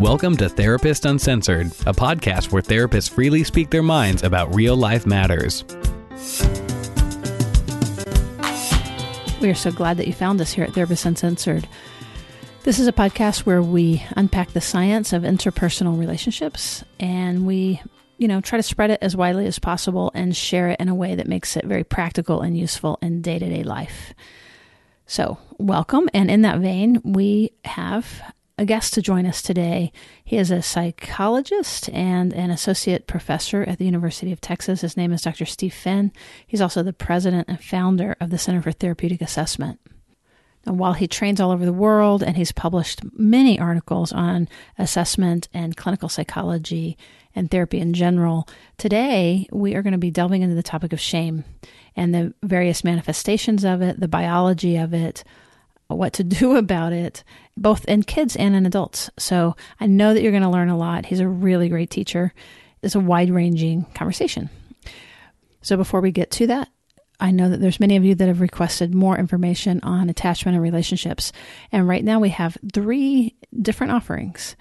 Welcome to Therapist Uncensored, a podcast where therapists freely speak their minds about real life matters. We are so glad that you found us here at Therapist Uncensored. This is a podcast where we unpack the science of interpersonal relationships and we, you know, try to spread it as widely as possible and share it in a way that makes it very practical and useful in day to day life. So, welcome. And in that vein, we have a guest to join us today. He is a psychologist and an associate professor at the University of Texas. His name is Dr. Steve Finn. He's also the president and founder of the Center for Therapeutic Assessment. And while he trains all over the world and he's published many articles on assessment and clinical psychology and therapy in general, today we are going to be delving into the topic of shame and the various manifestations of it, the biology of it, what to do about it, both in kids and in adults. So I know that you're going to learn a lot. He's a really great teacher. It's a wide ranging conversation. So before we get to that, I know that there's many of you that have requested more information on attachment and relationships. And right now we have three different offerings.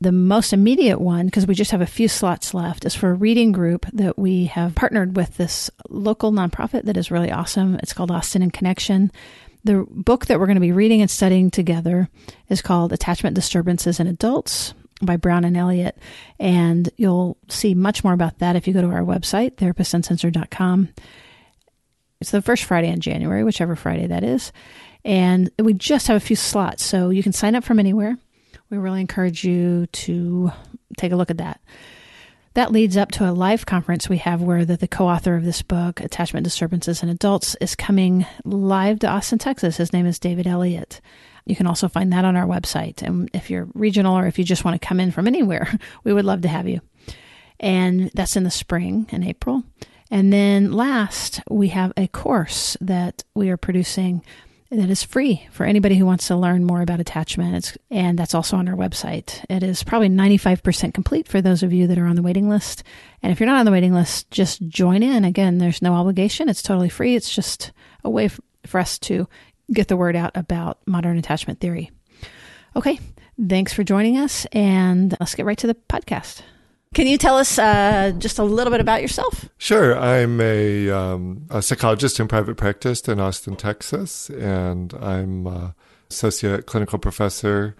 The most immediate one, because we just have a few slots left, is for a reading group that we have partnered with this local nonprofit that is really awesome. It's called Austin in Connection. The book that we're going to be reading and studying together is called Attachment Disturbances in Adults by Brown and Elliott. And you'll see much more about that if you go to our website, therapistuncensored.com. It's the first Friday in January, whichever Friday that is. And we just have a few slots, so you can sign up from anywhere. We really encourage you to take a look at that that leads up to a live conference we have where the, the co-author of this book attachment disturbances in adults is coming live to austin texas. His name is david elliott. You can also find that on our website. And if you're regional or if you just want to come in from anywhere we would love to have you. And that's in the spring in april. And then last we have a course that we are producing that is free for anybody who wants to learn more about attachment. It's, and that's also on our website. It is probably 95% complete for those of you that are on the waiting list. And if you're not on the waiting list, just join in. Again, there's no obligation. It's totally free. It's just a way f- for us to get the word out about modern attachment theory. Okay. Thanks for joining us and let's get right to the podcast. Can you tell us uh, just a little bit about yourself? Sure. I'm a, um, a psychologist in private practice in Austin, Texas, and I'm associate clinical professor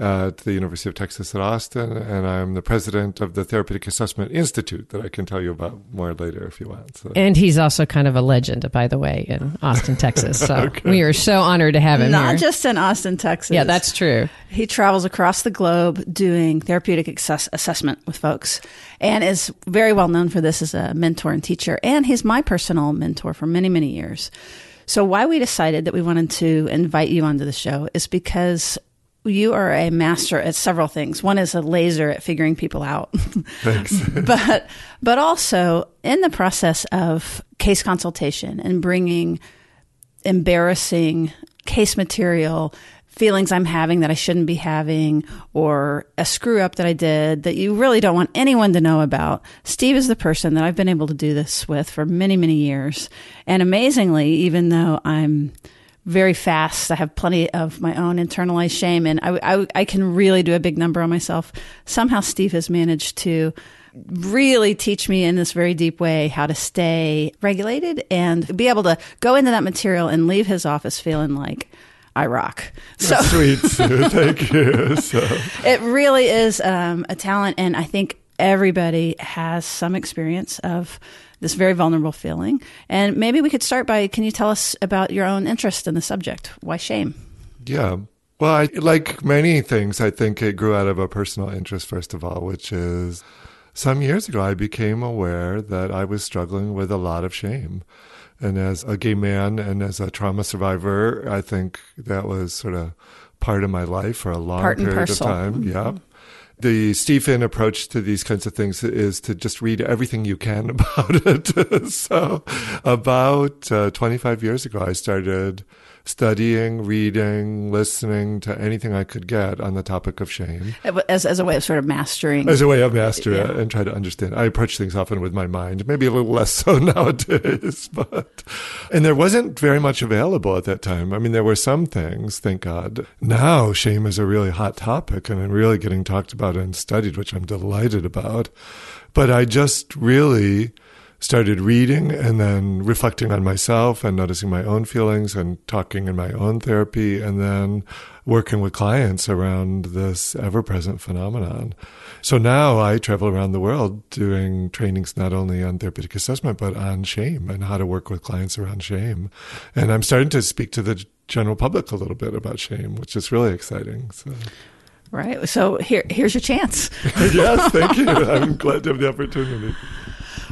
Uh, at the University of Texas at Austin, and I'm the president of the Therapeutic Assessment Institute that I can tell you about more later if you want. So. And he's also kind of a legend, by the way, in Austin, Texas. So okay. we are so honored to have him Not here. just in Austin, Texas. Yeah, that's true. He travels across the globe doing therapeutic access- assessment with folks and is very well known for this as a mentor and teacher. And he's my personal mentor for many, many years. So, why we decided that we wanted to invite you onto the show is because you are a master at several things. One is a laser at figuring people out. Thanks. but but also in the process of case consultation and bringing embarrassing case material, feelings I'm having that I shouldn't be having or a screw up that I did that you really don't want anyone to know about. Steve is the person that I've been able to do this with for many many years. And amazingly, even though I'm very fast. I have plenty of my own internalized shame, and I, I, I can really do a big number on myself. Somehow, Steve has managed to really teach me in this very deep way how to stay regulated and be able to go into that material and leave his office feeling like I rock. So sweet, thank you. So. It really is um, a talent, and I think everybody has some experience of this very vulnerable feeling. And maybe we could start by can you tell us about your own interest in the subject? Why shame? Yeah. Well, I, like many things, I think it grew out of a personal interest, first of all, which is some years ago, I became aware that I was struggling with a lot of shame. And as a gay man and as a trauma survivor, I think that was sort of part of my life for a long period of time. Mm-hmm. Yeah the Stephen approach to these kinds of things is to just read everything you can about it. so, about uh, 25 years ago, I started studying, reading, listening to anything I could get on the topic of shame. Uh, as, as a way of sort of mastering. As a way of mastering yeah. and try to understand. I approach things often with my mind, maybe a little less so nowadays, but, and there wasn't very much available at that time. I mean, there were some things, thank God. Now shame is a really hot topic and really getting talked about and studied, which I'm delighted about. But I just really, started reading and then reflecting on myself and noticing my own feelings and talking in my own therapy and then working with clients around this ever present phenomenon. So now I travel around the world doing trainings not only on therapeutic assessment, but on shame and how to work with clients around shame. And I'm starting to speak to the general public a little bit about shame, which is really exciting. So. Right. So here, here's your chance. yes, thank you. I'm glad to have the opportunity.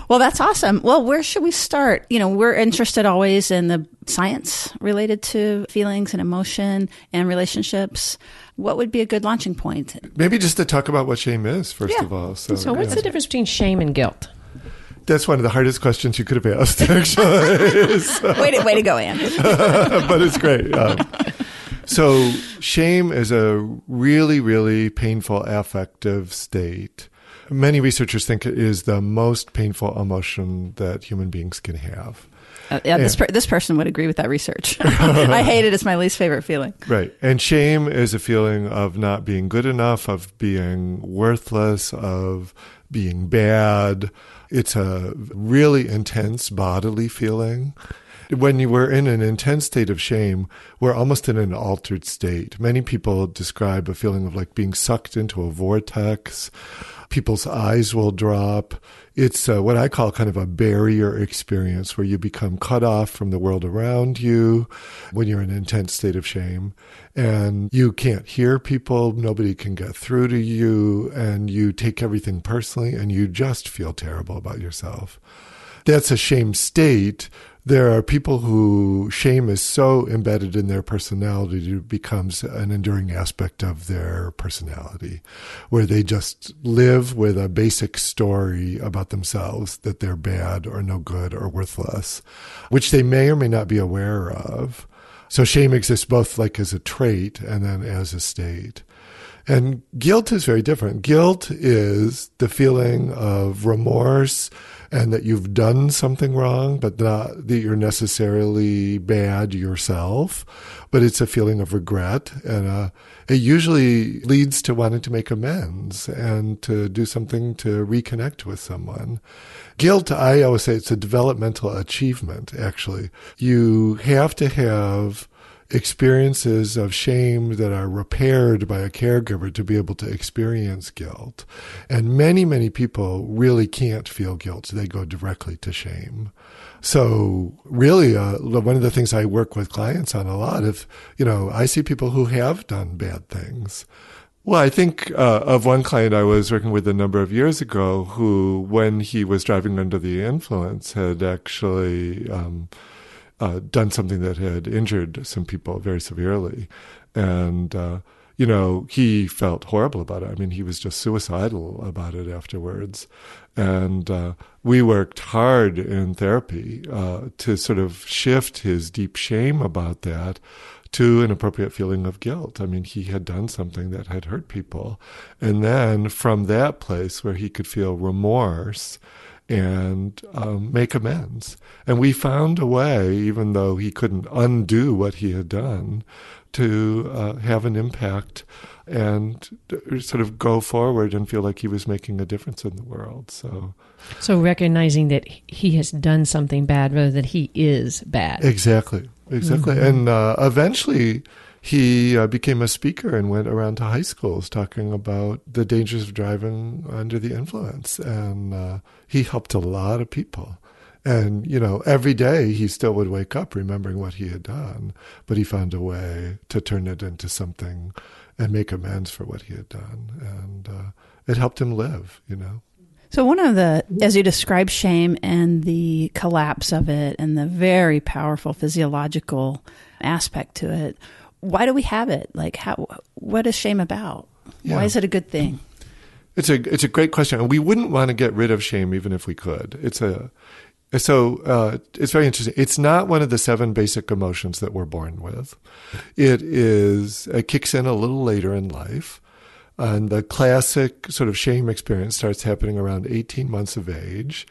Well, that's awesome. Well, where should we start? You know, we're interested always in the science related to feelings and emotion and relationships. What would be a good launching point? Maybe just to talk about what shame is, first yeah. of all. So, so what's yeah. the difference between shame and guilt? That's one of the hardest questions you could have asked, actually. so. way, to, way to go, Ann. but it's great. Um, so, shame is a really, really painful affective state Many researchers think it is the most painful emotion that human beings can have. Uh, yeah, this, per- this person would agree with that research. I hate it. It's my least favorite feeling. Right. And shame is a feeling of not being good enough, of being worthless, of being bad. It's a really intense bodily feeling. When you were in an intense state of shame, we're almost in an altered state. Many people describe a feeling of like being sucked into a vortex people's eyes will drop. It's uh, what I call kind of a barrier experience where you become cut off from the world around you when you're in an intense state of shame and you can't hear people. Nobody can get through to you and you take everything personally and you just feel terrible about yourself. That's a shame state there are people who shame is so embedded in their personality it becomes an enduring aspect of their personality where they just live with a basic story about themselves that they're bad or no good or worthless which they may or may not be aware of. So shame exists both like as a trait and then as a state. And guilt is very different. Guilt is the feeling of remorse and that you've done something wrong, but not that you're necessarily bad yourself. But it's a feeling of regret, and uh, it usually leads to wanting to make amends and to do something to reconnect with someone. Guilt, I always say it's a developmental achievement, actually. You have to have experiences of shame that are repaired by a caregiver to be able to experience guilt. And many, many people really can't feel guilt. They go directly to shame. So really, uh, one of the things I work with clients on a lot, if, you know, I see people who have done bad things. Well, I think uh, of one client I was working with a number of years ago who, when he was driving under the influence, had actually um, uh, done something that had injured some people very severely. And, uh, you know, he felt horrible about it. I mean, he was just suicidal about it afterwards. And uh, we worked hard in therapy uh, to sort of shift his deep shame about that to an appropriate feeling of guilt. I mean, he had done something that had hurt people. And then from that place where he could feel remorse, and um, make amends. And we found a way, even though he couldn't undo what he had done, to uh, have an impact and sort of go forward and feel like he was making a difference in the world. So, so recognizing that he has done something bad rather than he is bad. Exactly, exactly. Mm-hmm. And uh, eventually, he uh, became a speaker and went around to high schools talking about the dangers of driving under the influence. And uh, he helped a lot of people. And, you know, every day he still would wake up remembering what he had done, but he found a way to turn it into something and make amends for what he had done. And uh, it helped him live, you know. So, one of the, as you describe shame and the collapse of it and the very powerful physiological aspect to it, why do we have it? Like, how? What is shame about? Yeah. Why is it a good thing? It's a it's a great question, and we wouldn't want to get rid of shame even if we could. It's a So uh, it's very interesting. It's not one of the seven basic emotions that we're born with. It is it kicks in a little later in life, and the classic sort of shame experience starts happening around 18 months of age,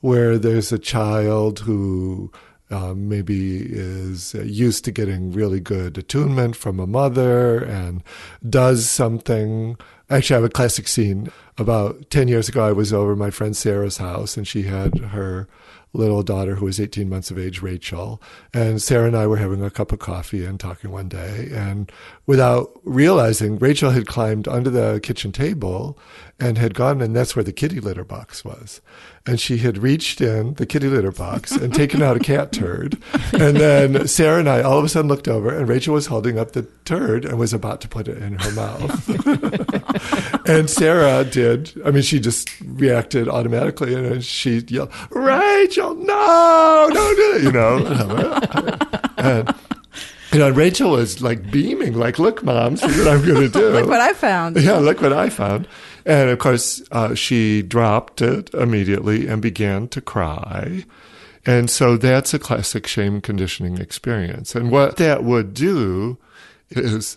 where there's a child who um, maybe is used to getting really good attunement from a mother and does something. Actually, I have a classic scene. About 10 years ago, I was over my friend Sarah's house, and she had her little daughter who was 18 months of age, Rachel. And Sarah and I were having a cup of coffee and talking one day. And without realizing, Rachel had climbed under the kitchen table and had gone, and that's where the kitty litter box was. And she had reached in the kitty litter box and taken out a cat turd. And then Sarah and I all of a sudden looked over, and Rachel was holding up the turd and was about to put it in her mouth. and Sarah did, I mean, she just reacted automatically and she yelled, Rachel, no, don't do it, you know. and, you know, Rachel was like beaming, like, look, mom, see what I'm going to do. look what I found. Yeah, look what I found. And of course, uh, she dropped it immediately and began to cry. And so that's a classic shame conditioning experience. And what that would do is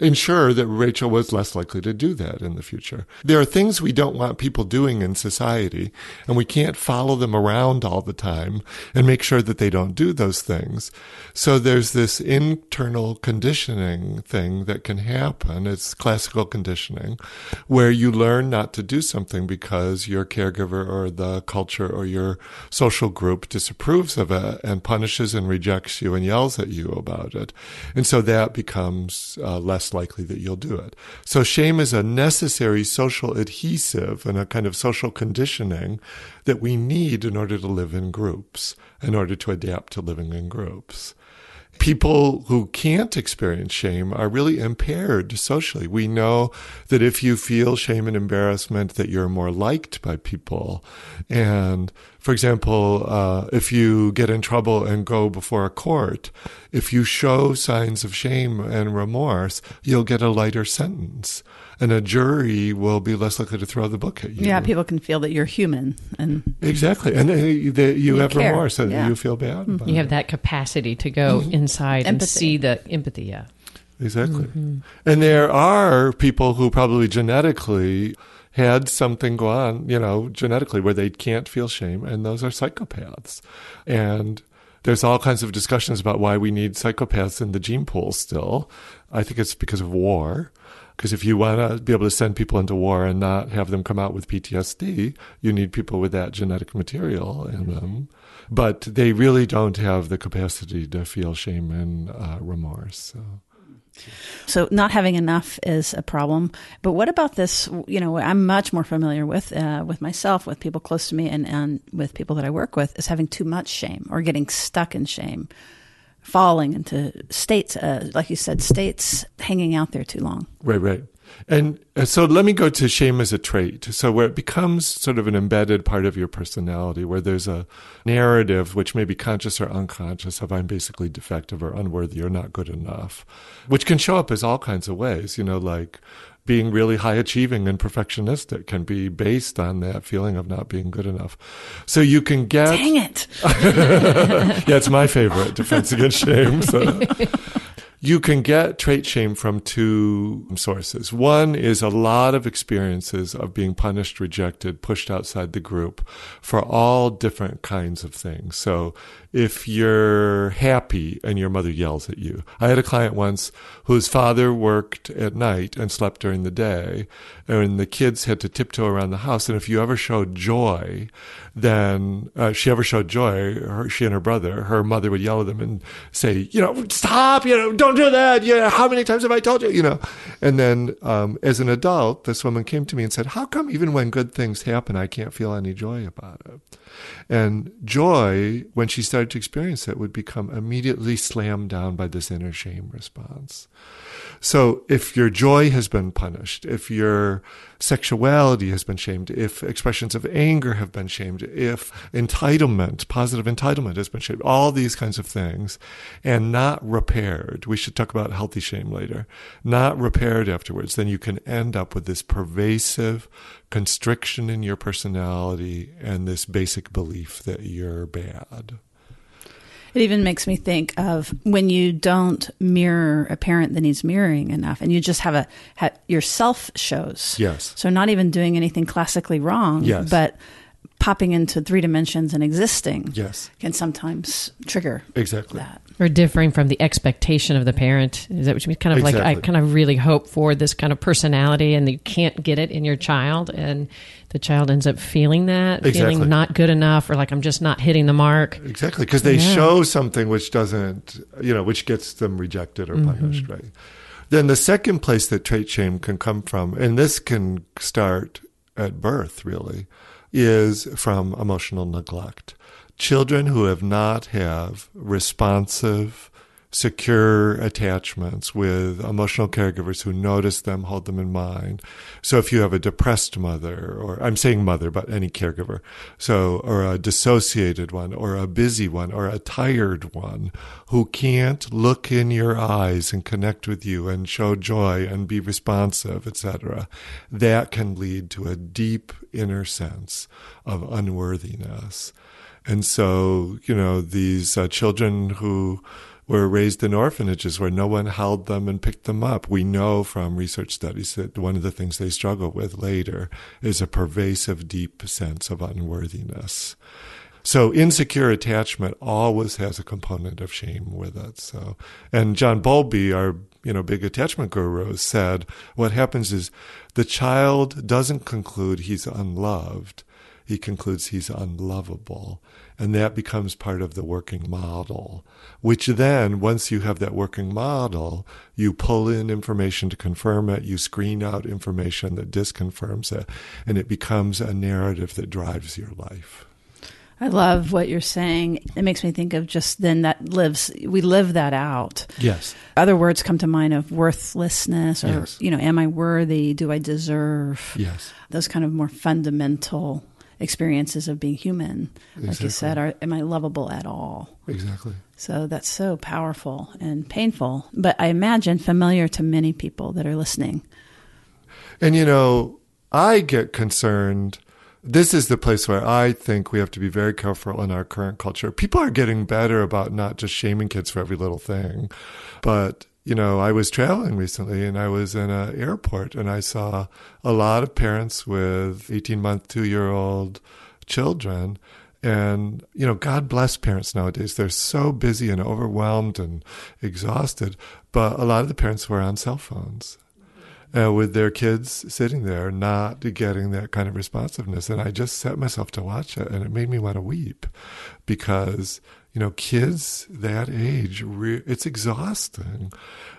ensure that Rachel was less likely to do that in the future. There are things we don't want people doing in society, and we can't follow them around all the time and make sure that they don't do those things. So there's this internal conditioning thing that can happen. It's classical conditioning, where you learn not to do something because your caregiver or the culture or your social group disapproves of it and punishes and rejects you and yells at you about it. And so that becomes uh, less likely that you'll do it. So shame is a necessary social adhesive and a kind of social conditioning that we need in order to live in groups, in order to adapt to living in groups people who can't experience shame are really impaired socially. We know that if you feel shame and embarrassment, that you're more liked by people. And for example, uh, if you get in trouble and go before a court, if you show signs of shame and remorse, you'll get a lighter sentence and a jury will be less likely to throw the book at you. Yeah, people can feel that you're human, and exactly, and they, they, you, You have care. remorse, and Yeah. you feel bad. Mm-hmm. about You it. have that capacity to go mm-hmm. inside and see the empathy. Yeah. Exactly. Mm-hmm. And there are people who probably genetically had something go on, you know, genetically where they can't feel shame, and those are psychopaths. And there's all kinds of discussions about why we need psychopaths in the gene pool still. I think it's because of war. Because if you want to be able to send people into war and not have them come out with PTSD, you need people with that genetic material in them. But they really don't have the capacity to feel shame and uh, remorse. So. So not having enough is a problem. But what about this? You know, I'm much more familiar with uh, with myself, with people close to me, and and with people that I work with, is having too much shame or getting stuck in shame, falling into states, uh, like you said, states hanging out there too long. Right, right. And uh, so let me go to shame as a trait. So where it becomes sort of an embedded part of your personality, where there's a narrative, which may be conscious or unconscious, of I'm basically defective or unworthy or not good enough, which can show up as all kinds of ways, you know, like being really high achieving and perfectionistic can be based on that feeling of not being good enough. So you can get Dang it! yeah, it's my favorite defense against shame. So. You can get trait shame from two sources. One is a lot of experiences of being punished, rejected, pushed outside the group for all different kinds of things. So if you're happy and your mother yells at you. I had a client once whose father worked at night and slept during the day, and the kids had to tiptoe around the house. And if you ever showed joy, then uh, she ever showed joy, her, she and her brother, her mother would yell at them and say, you know, stop, you know, don't do that. You know, how many times have I told you, you know? And then um, as an adult, this woman came to me and said, how come even when good things happen, I can't feel any joy about it? And joy, when she started to experience it, would become immediately slammed down by this inner shame response. So if your joy has been punished, if your sexuality has been shamed, if expressions of anger have been shamed, if entitlement, positive entitlement has been shamed, all these kinds of things, and not repaired, we should talk about healthy shame later, not repaired afterwards, then you can end up with this pervasive constriction in your personality and this basic belief that you're bad. It even makes me think of when you don't mirror a parent that needs mirroring enough, and you just have a have, your self shows. Yes. So not even doing anything classically wrong. Yes. But popping into three dimensions and existing. Yes. Can sometimes trigger exactly that. Or differing from the expectation of the parent. Is that what you mean? Kind of like I kind of really hope for this kind of personality, and you can't get it in your child, and the child ends up feeling that, Exactly. feeling not good enough, or like I'm just not hitting the mark. Exactly, because they Yeah. show something which doesn't, you know, which gets them rejected or mm-hmm. punished, right? Then the second place that trait shame can come from, and this can start at birth, really, is from emotional neglect. Children who have not have responsive, secure attachments with emotional caregivers who notice them, hold them in mind. So if you have a depressed mother, or I'm saying mother, but any caregiver, so, or a dissociated one, or a busy one, or a tired one who can't look in your eyes and connect with you and show joy and be responsive, etc., that can lead to a deep inner sense of unworthiness. And so, you know, these uh, children who were raised in orphanages where no one held them and picked them up. We know from research studies that one of the things they struggle with later is a pervasive, deep sense of unworthiness. So insecure attachment always has a component of shame with it. So, and John Bowlby, our you know big attachment guru, said what happens is the child doesn't conclude he's unloved he concludes he's unlovable. And that becomes part of the working model, which then, once you have that working model, you pull in information to confirm it, you screen out information that disconfirms it, and it becomes a narrative that drives your life. I love what you're saying. It makes me think of just then that lives, we live that out. Yes. Other words come to mind of worthlessness or, Yes. you know, am I worthy? Do I deserve? Yes. Those kind of more fundamental experiences of being human. Like you said, are, am I lovable at all? Exactly. So that's so powerful and painful, but I imagine familiar to many people that are listening. And you know, I get concerned. This is the place where I think we have to be very careful in our current culture. People are getting better about not just shaming kids for every little thing, but you know, I was traveling recently and I was in an airport and I saw a lot of parents with 18 month, two year old children. And, you know, God bless parents nowadays. They're so busy and overwhelmed and exhausted. But a lot of the parents were on cell phones uh, with their kids sitting there, not getting that kind of responsiveness. And I just set myself to watch it, and it made me want to weep because you know kids that age, re- it's exhausting.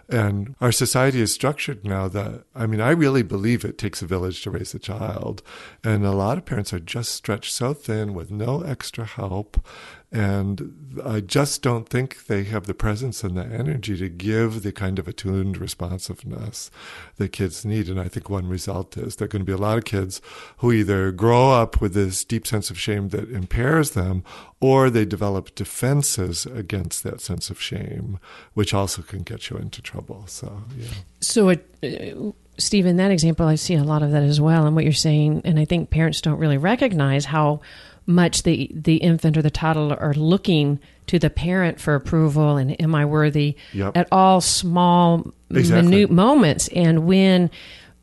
And our society is structured now that I mean, I really believe it takes a village to raise a child, and a lot of parents are just stretched so thin with no extra help. And I just don't think they have the presence and the energy to give the kind of attuned responsiveness that kids need. And I think one result is there are going to be a lot of kids who either grow up with this deep sense of shame that impairs them, or they develop defenses against that sense of shame, which also can get you into trouble. So, yeah. So, it, uh, Steve, in that example, I see a lot of that as well. And what you're saying, and I think parents don't really recognize how much the the infant or the toddler are looking to the parent for approval and am I worthy Yep. at all small Exactly. minute moments. And when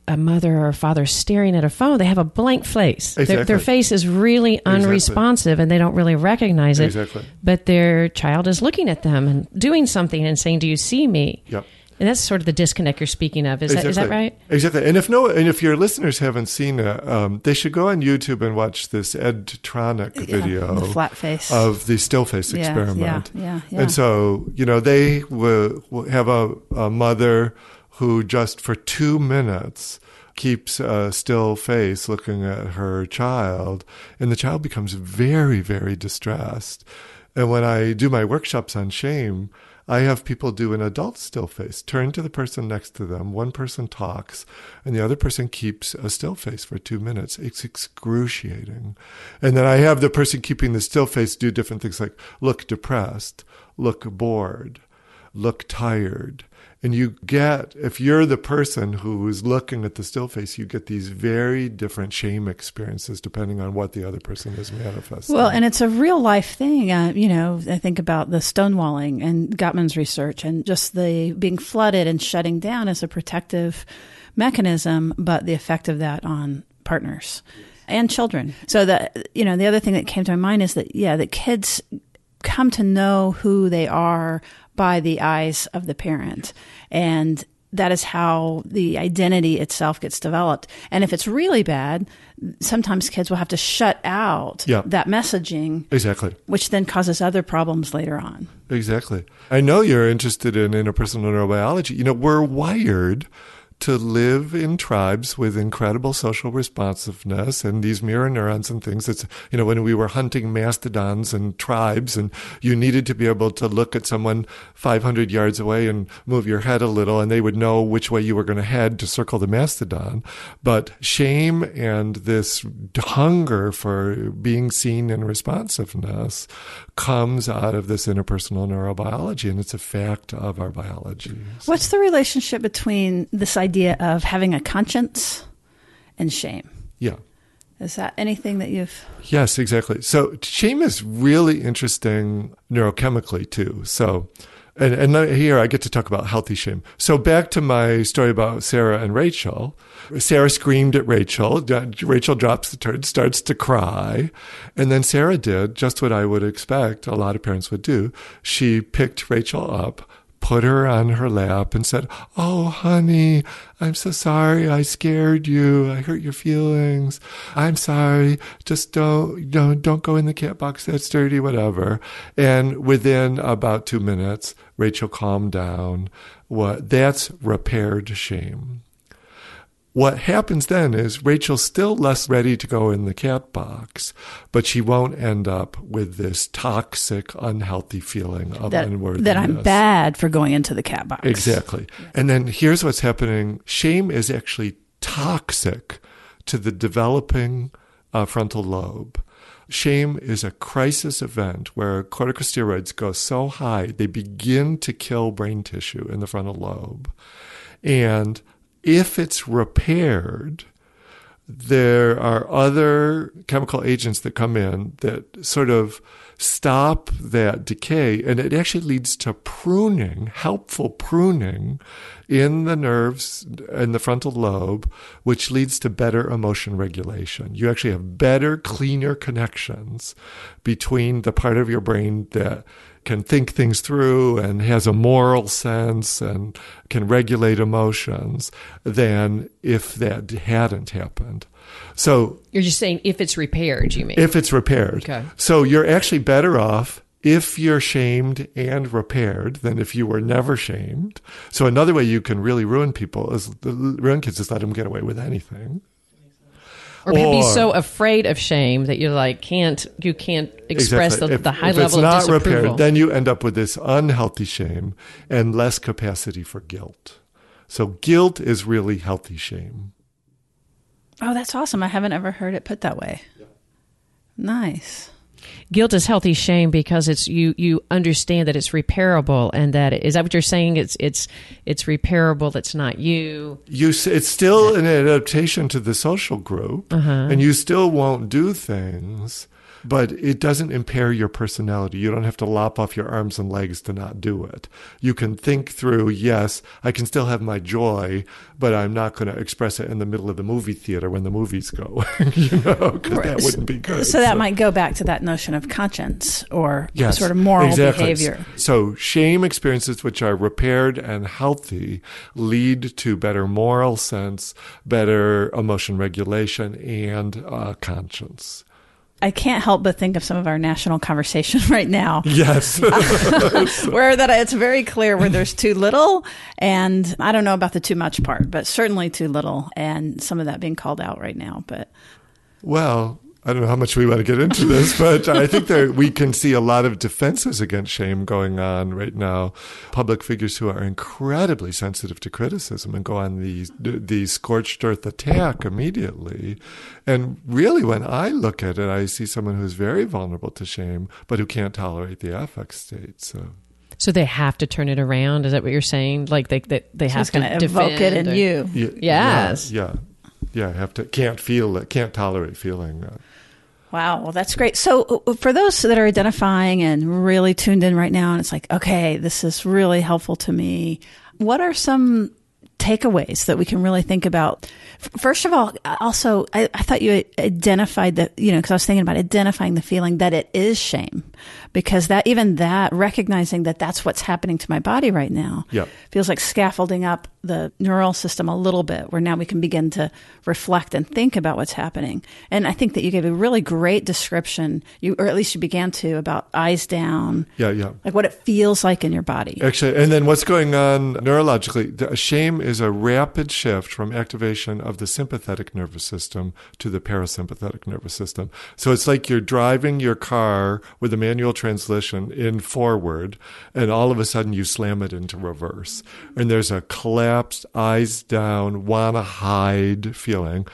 a mother or a father is staring at a phone, they have a blank face. Their, their face is really unresponsive and they don't really recognize it. Exactly. But their child is looking at them and doing something and saying, Do you see me? Yep. And that's sort of the disconnect you're speaking of. Is, that, is that right? Exactly. And if no, and if your listeners haven't seen it, um, they should go on YouTube and watch this Ed Tronick video the flat face. of the still face Yeah, experiment. yeah, yeah, yeah. And so, you know, they will, will have a, a mother who just for two minutes keeps a still face looking at her child, and the child becomes very, very distressed. And when I do my workshops on shame, I have people do an adult still face, turn to the person next to them. One person talks, and the other person keeps a still face for two minutes. It's excruciating. And then I have the person keeping the still face do different things like look depressed, look bored, look tired and you get, if you're the person who is looking at the still face, you get these very different shame experiences depending on what the other person is manifesting. Well, and it's a real life thing. Uh, you know, I think about the stonewalling and Gottman's research and just the being flooded and shutting down as a protective mechanism, but the effect of that on partners and children. So that, you know, the other thing that came to my mind is that, yeah, that kids come to know who they are by the eyes of the parent. And that is how the identity itself gets developed. And if it's really bad, sometimes kids will have to shut out yeah. that messaging. Exactly. Which then causes other problems later on. Exactly. I know you're interested in interpersonal neurobiology. You know, we're wired to live in tribes with incredible social responsiveness and these mirror neurons and things. It's, you know, when we were hunting mastodons and tribes and you needed to be able to look at someone 500 yards away and move your head a little and they would know which way you were going to head to circle the mastodon. But shame and this hunger for being seen and responsiveness comes out of this interpersonal neurobiology and it's a fact of our biology. What's the relationship between this idea idea of having a conscience and shame. Yeah. Is that anything that you've? Yes, exactly. So shame is really interesting neurochemically too. So, and, and here I get to talk about healthy shame. So back to my story about Sarah and Rachel. Sarah screamed at Rachel. Rachel drops the turd, starts to cry. And then Sarah did just what I would expect a lot of parents would do. She picked Rachel up, put her on her lap and said, Oh, honey, I'm so sorry. I scared you. I hurt your feelings. I'm sorry. Just don't, don't, don't go in the cat box. That's dirty, whatever. And within about two minutes, Rachel calmed down. What, that's repaired shame. What happens then is Rachel's still less ready to go in the cat box, but she won't end up with this toxic, unhealthy feeling of that, unworthiness. That I'm bad for going into the cat box. Exactly. And then here's what's happening shame is actually toxic to the developing uh, frontal lobe. Shame is a crisis event where corticosteroids go so high they begin to kill brain tissue in the frontal lobe. And if it's repaired, there are other chemical agents that come in that sort of stop that decay, and it actually leads to pruning, helpful pruning in the nerves and the frontal lobe, which leads to better emotion regulation. You actually have better, cleaner connections between the part of your brain that can think things through and has a moral sense and can regulate emotions than if that hadn't happened. So you're just saying if it's repaired, you mean? If it's repaired. Okay. So you're actually better off if you're shamed and repaired than if you were never shamed. So another way you can really ruin people is ruin kids is let them get away with anything or, or be so afraid of shame that you're like can't you can't express exactly. the, if, the, high level of disapproval. Repaired, then you end up with this unhealthy shame and less capacity for guilt. So guilt is really healthy shame. Oh, that's awesome! I haven't ever heard it put that way. Yeah. Nice guilt is healthy shame because it's you you understand that it's repairable and that is that what you're saying it's it's it's repairable it's not you you it's still an adaptation to the social group uh-huh. and you still won't do things but it doesn't impair your personality. You don't have to lop off your arms and legs to not do it. You can think through, yes, I can still have my joy, but I'm not going to express it in the middle of the movie theater when the movies go, you know, because that wouldn't be good. So, so that might go back to that notion of conscience or yes, sort of moral exactly. behavior. So shame experiences which are repaired and healthy lead to better moral sense, better emotion regulation, and uh, conscience. I can't help but think of some of our national conversation right now. Yes. where that it's very clear where there's too little and I don't know about the too much part, but certainly too little and some of that being called out right now, but well, I don't know how much we want to get into this, but I think there we can see a lot of defenses against shame going on right now. Public figures who are incredibly sensitive to criticism and go on the the scorched earth attack immediately. And really, when I look at it, I see someone who's very vulnerable to shame, but who can't tolerate the affect state. So. So they have to turn it around. Is that what you're saying? Like they they, they So have to to evoke it in or- you. Y- Yes. Yeah. Yeah. Have to can't feel it. Can't tolerate feeling that. Wow, well, that's great. So, uh, for those that are identifying and really tuned in right now, and it's like, okay, this is really helpful to me, what are some takeaways that we can really think about? First of all, also, I, I thought you identified that, you know, because I was thinking about identifying the feeling that it is shame, because that, even that, recognizing that that's what's happening to my body right now Yeah. feels like scaffolding up the neural system a little bit where now we can begin to reflect and think about what's happening and i think that you gave a really great description you or at least you began to about eyes down Yeah. Yeah. like what it feels like in your body Actually, and then what's going on neurologically? the- Shame is a rapid shift from activation of the sympathetic nervous system to the parasympathetic nervous system. So it's like you're driving your car with a manual transmission in forward, and all of a sudden you slam it into reverse. And there's a collapsed, eyes down, wanna hide feeling.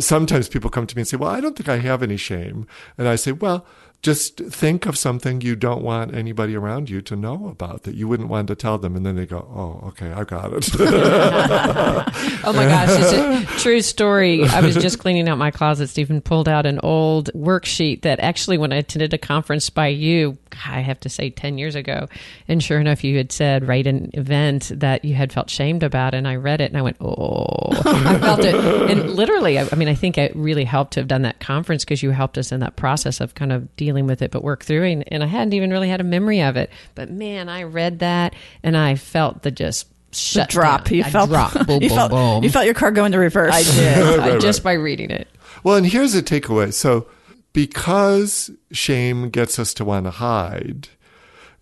Sometimes people come to me and say, Well, I don't think I have any shame. And I say, Well, just think of something you don't want anybody around you to know about that you wouldn't want to tell them and then they go oh okay i got it Oh my gosh, it's a true story. I was just cleaning out my closet. Stephen pulled out an old worksheet that actually, when I attended a conference by you, I have to say 10 years ago, and sure enough, you had said, write an event that you had felt shamed about. And I read it and I went, oh, I felt it. And literally, I, I mean, I think it really helped to have done that conference because you helped us in that process of kind of dealing with it, but work through it. And, and I hadn't even really had a memory of it. But man, I read that and I felt the just the shut drop down. you A felt drop. Boom, you boom, felt boom. you felt your car go into reverse I did Right, just right. by reading it. well and here's a takeaway so because shame gets us to want to hide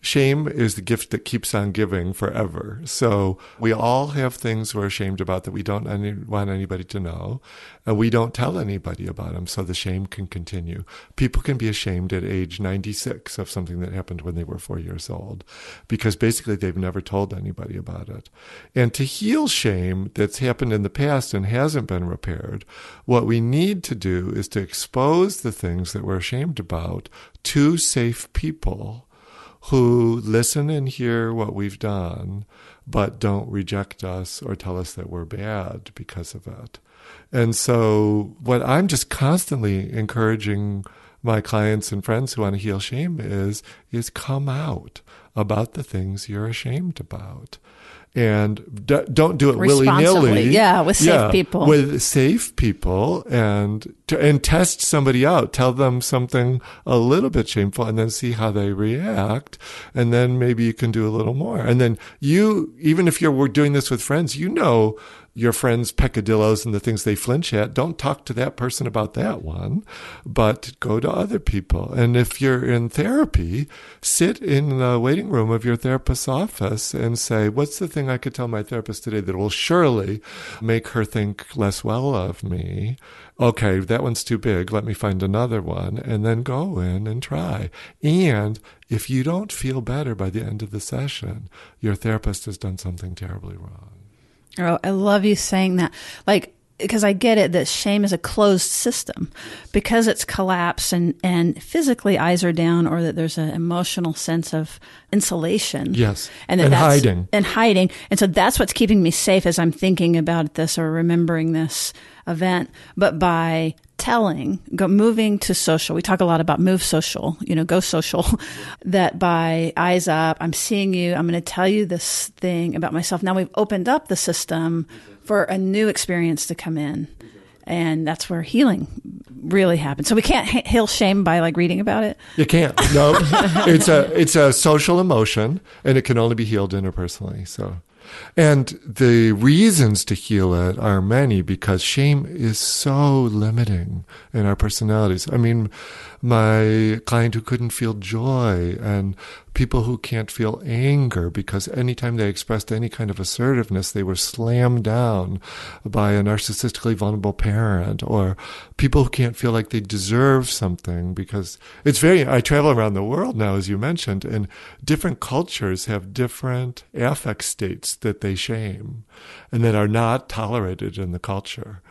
Shame is the gift that keeps on giving forever. So we all have things we're ashamed about that we don't any, want anybody to know, and we don't tell anybody about them. So the shame can continue. People can be ashamed at age 96 of something that happened when they were four years old, because basically they've never told anybody about it. And to heal shame that's happened in the past and hasn't been repaired, what we need to do is to expose the things that we're ashamed about to safe people who listen and hear what we've done, but don't reject us or tell us that we're bad because of it. And so, what I'm just constantly encouraging my clients and friends who want to heal shame is is come out about the things you're ashamed about. And d- don't do it willy nilly. yeah, with safe people. With safe people, and to, and test somebody out. Tell them something a little bit shameful, and then see how they react. And then maybe you can do a little more. And then you, even if you're doing this with friends, you know your friends' peccadillos and the things they flinch at. Don't talk to that person about that one, but go to other people. And if you're in therapy, sit in the waiting room of your therapist's office and say, What's the thing I could tell my therapist today that will surely make her think less well of me? Okay, that one's too big. Let me find another one and then go in and try. And if you don't feel better by the end of the session, your therapist has done something terribly wrong. Oh, I love you saying that. Like, because I get it that shame is a closed system because it's collapsed and, and physically eyes are down or that there's an emotional sense of insulation. Yes. that And that's- hiding. And hiding. And so that's what's keeping me safe as I'm thinking about this or remembering this event. But by telling, go moving to social, we talk a lot about move social, you know, go social, that by eyes up, I'm seeing you, I'm going to tell you this thing about myself. Now we've opened up the system for a new experience to come in. And that's where healing really happens. So we can't he- heal shame by like reading about it. You can't. No, it's a it's a social emotion, and it can only be healed interpersonally. So, and the reasons to heal it are many because shame is so limiting in our personalities. I mean, my client who couldn't feel joy and people who can't feel anger because anytime they expressed any kind of assertiveness, they were slammed down by a narcissistically vulnerable parent, or people who can't feel like they deserve something because it's very, I travel around the world now, as you mentioned, and different cultures have different affect states that they shame and that are not tolerated in the culture.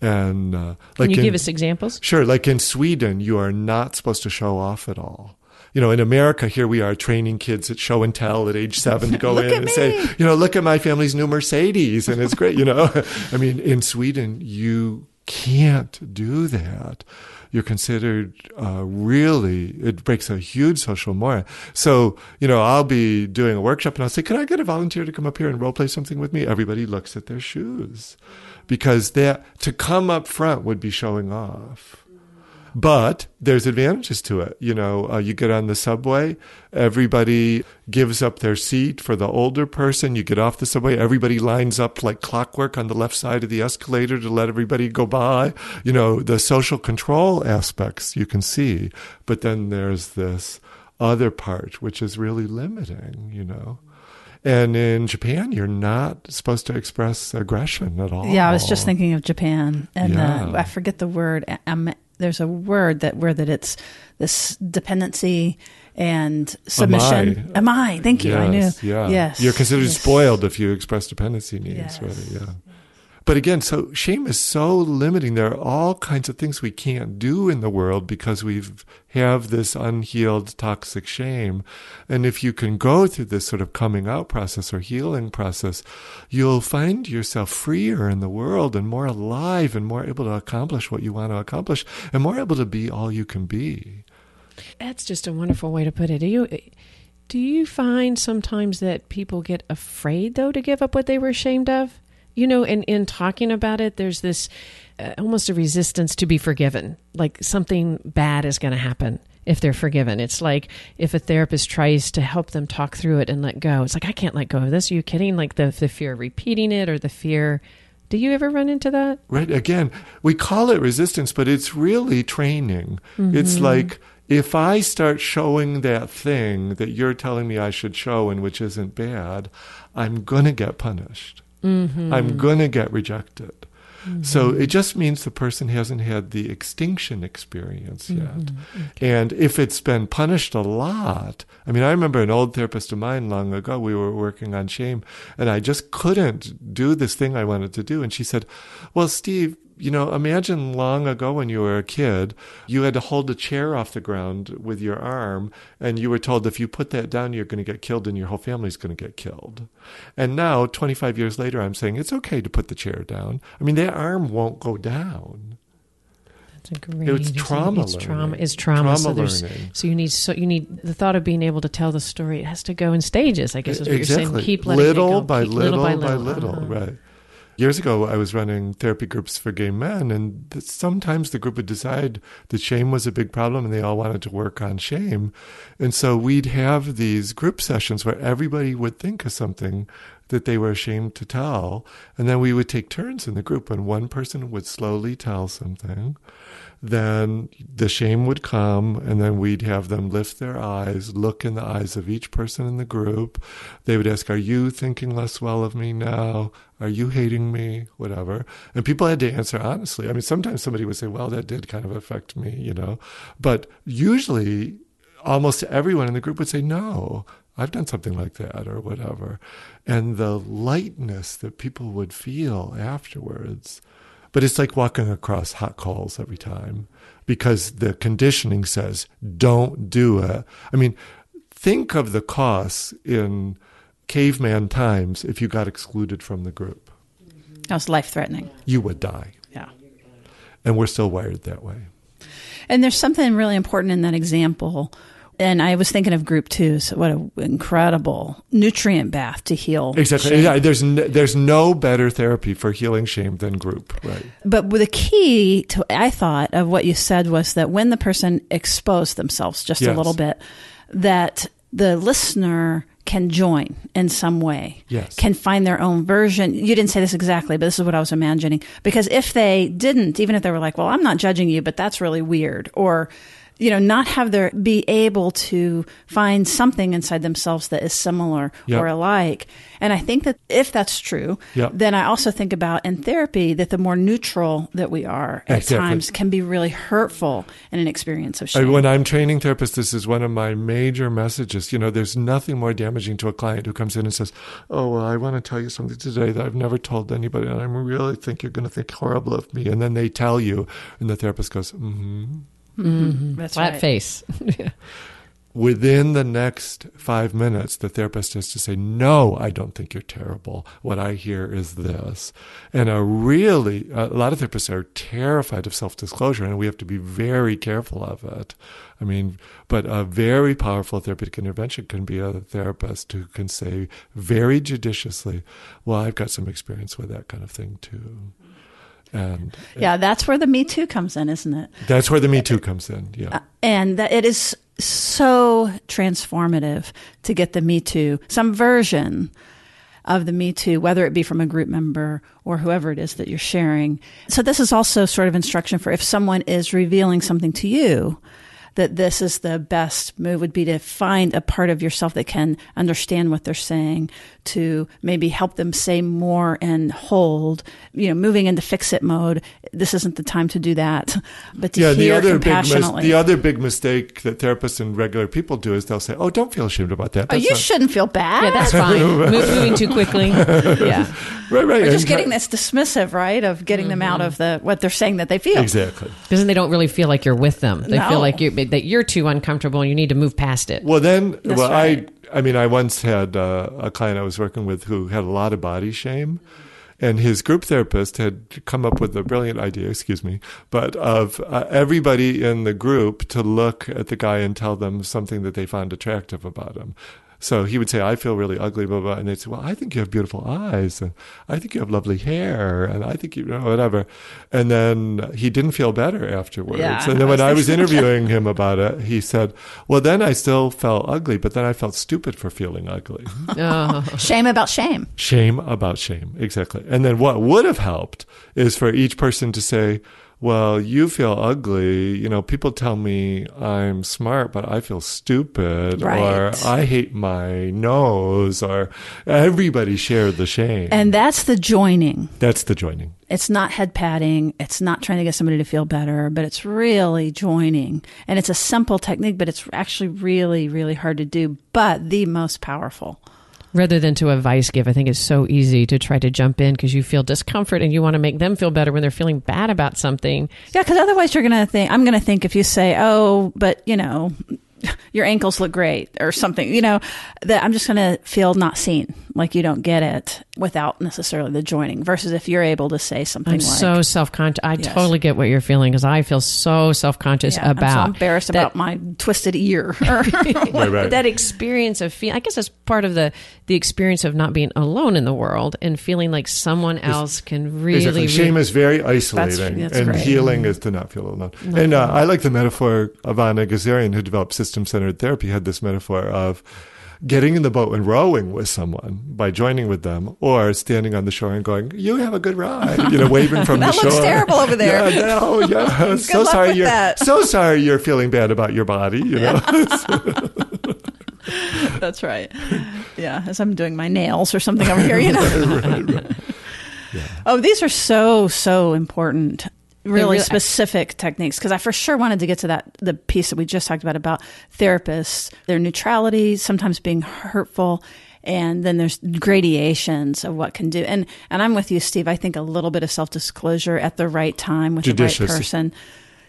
And uh, like can you in, give us examples? Sure. Like in Sweden, you are not supposed to show off at all you know, in America, here we are training kids at show and tell at age seven to go in and me. say, you know, look at my family's new Mercedes. And it's great, you know. I mean, in Sweden, you can't do that. You're considered uh, really, it breaks a huge social moral. So, you know, I'll be doing a workshop and I'll say, can I get a volunteer to come up here and role play something with me? Everybody looks at their shoes because that, to come up front would be showing off. But there's advantages to it. You know, uh, you get on the subway, everybody gives up their seat for the older person. You get off the subway, everybody lines up like clockwork on the left side of the escalator to let everybody go by. You know, the social control aspects you can see. But then there's this other part, which is really limiting, you know. And in Japan, you're not supposed to express aggression at all. Yeah, I was just thinking of Japan, and uh, Yeah. I forget the word. Um, there's a word that where that it's this dependency and submission. Am I? Thank you. I knew. Yeah. Yes. You're considered Yes. spoiled if you express dependency needs, Yes. really. Yeah. But again, so shame is so limiting. There are all kinds of things we can't do in the world because we have this unhealed toxic shame. And if you can go through this sort of coming out process or healing process, you'll find yourself freer in the world and more alive and more able to accomplish what you want to accomplish and more able to be all you can be. That's just a wonderful way to put it. Do you do you find sometimes that people get afraid though to give up what they were ashamed of? You know, in in talking about it, there's this uh, almost a resistance to be forgiven. Like something bad is going to happen if they're forgiven. It's like if a therapist tries to help them talk through it and let go. It's like I can't let go of this. Are you kidding? Like the the fear of repeating it or the fear. Do you ever run into that? Right. Again, we call it resistance, but it's really training. It's like if I start showing that thing that you're telling me I should show and which isn't bad, I'm going to get punished. Mm-hmm. I'm going to get rejected. Mm-hmm. So it just means the person hasn't had the extinction experience mm-hmm. yet. And if it's been punished a lot, I mean, I remember an old therapist of mine long ago, we were working on shame, and I just couldn't do this thing I wanted to do. And she said, Well, Steve, you know, imagine long ago when you were a kid, you had to hold a chair off the ground with your arm, and you were told if you put that down, you're going to get killed and your whole family's going to get killed. And now, 25 years later, I'm saying it's okay to put the chair down. I mean, that arm won't go down. That's a great. It's trauma It's trauma. It's trauma. Trauma so there's so you need so you need the thought of being able to tell the story. It has to go in stages. I guess is what exactly. you're saying. Keep letting it little go. by Keep little, by little. little, Uh-huh. right. Years ago, I was running therapy groups for gay men, and sometimes the group would decide that shame was a big problem and they all wanted to work on shame. And so we'd have these group sessions where everybody would think of something that they were ashamed to tell. And then we would take turns in the group, and one person would slowly tell something. Then the shame would come, and then we'd have them lift their eyes, look in the eyes of each person in the group. They would ask, Are you thinking less well of me now? Are you hating me? Whatever. And people had to answer honestly. I mean, sometimes somebody would say, Well, that did kind of affect me, you know. But usually, almost everyone in the group would say, No, I've done something like that or whatever. And the lightness that people would feel afterwards. But it's like walking across hot coals every time because the conditioning says, don't do it. I mean, think of the costs in caveman times if you got excluded from the group. That was life threatening. You would die. Yeah. And we're still wired that way. And there's something really important in that example. And I was thinking of group two. So what an incredible nutrient bath to heal. Exactly. Yeah, there's no, there's no better therapy for healing shame than group. Right. But the key to, I thought, of what you said was that when the person exposed themselves just a little bit, that the listener can join in some way, Yes. can find their own version. You didn't say this exactly, but this is what I was imagining. Because if they didn't, even if they were like, well, I'm not judging you, but that's really weird, or you know, not have their be able to find something inside themselves that is similar Yep. or alike. And I think that if that's true, Yep. then I also think about in therapy that the more neutral that we are at Exactly. times can be really hurtful in an experience of shame. when I'm training therapists, this is one of my major messages. You know, there's nothing more damaging to a client who comes in and says, "Oh, well, I want to tell you something today that I've never told anybody, and I really think you're going to think horrible of me." And then they tell you, and the therapist goes, "Hmm." Mm-hmm. That's Flat right. face. Within the next five minutes, the therapist has to say, No, I don't think you're terrible. What I hear is this. And a really, a lot of therapists are terrified of self disclosure, and we have to be very careful of it. I mean, but a very powerful therapeutic intervention can be a therapist who can say very judiciously, Well, I've got some experience with that kind of thing too. And uh, Yeah, that's where the Me Too comes in, isn't it? that's where the Me Too comes in. Yeah. Uh, and that it is so transformative to get the Me Too, some version of the Me Too, whether it be from a group member or whoever it is that you're sharing. So this is also sort of instruction for if someone is revealing something to you, that this is the best move would be to find a part of yourself that can understand what they're saying, to maybe help them say more and hold. You know, moving into fix it mode. This isn't the time to do that, but to yeah, the hear other big mis- compassionately. the other big mistake that therapists and regular people do is they'll say, "Oh, don't feel ashamed about that." Oh, you not- shouldn't feel bad. Yeah, that's fine. Mo- moving too quickly. Yeah. right, right. or just and- getting this dismissive, right? Of getting them out of mm-hmm. the what they're saying that they feel. exactly. Because then they don't really feel like you're with them. They No. feel like you that you're too uncomfortable and you need to move past it. Well, then, That's well, right. I, I mean, I once had uh, a client I was working with who had a lot of body shame. And his group therapist had come up with a brilliant idea, excuse me, but of uh, everybody in the group to look at the guy and tell them something that they found attractive about him. So he would say, I feel really ugly, blah, blah. And they'd say, well, I think you have beautiful eyes. And I think you have lovely hair. And I think you know, whatever. And then he didn't feel better afterwards. Yeah, and then I when I was interviewing him about it, he said, well, then I still felt ugly, but then I felt stupid for feeling ugly. Oh. Shame about shame. shame about shame. Exactly. And then what would have helped is for each person to say, well, you feel ugly. You know, people tell me I'm smart, but I feel stupid, Right. or I hate my nose, or everybody shared the shame. And that's the joining. that's the joining. It's not head patting. It's not trying to get somebody to feel better, but it's really joining. And it's a simple technique, but it's actually really, really hard to do, but the most powerful. Rather than to advice give, I think it's so easy to try to jump in because you feel discomfort and you want to make them feel better when they're feeling bad about something. Yeah, because otherwise you're going to think, I'm going to think if you say, oh, but you know, your ankles look great or something, you know, that I'm just going to feel not seen, like you don't get it without necessarily the joining versus if you're able to say something I'm like, so self conscious. I Yes. totally get what you're feeling because I feel so self conscious yeah, about I'm so embarrassed that- about my twisted ear. Right, right. that experience of feeling, I guess that's part of the the experience of not being alone in the world and feeling like someone else can really Exactly. Shame is very isolating, that's and great. healing is to not feel alone. And uh, I like the metaphor of Yvonne Agazarian, who developed system-centered therapy, had this metaphor of getting in the boat and rowing with someone by joining with them, or standing on the shore and going, "You have a good ride," you know, waving from the shore. That looks terrible over there. Yeah, no, yeah. so sorry you're that. so sorry you're feeling bad about your body. You know. That's right. Yeah, as I'm doing my nails or something over here, you know. Oh, these are so so important. Really, really- specific techniques because I for sure wanted to get to that the piece that we just talked about about therapists, their neutrality, sometimes being hurtful, and then there's gradations of what can do. And and I'm with you, Steve. I think a little bit of self disclosure at the right time with the right person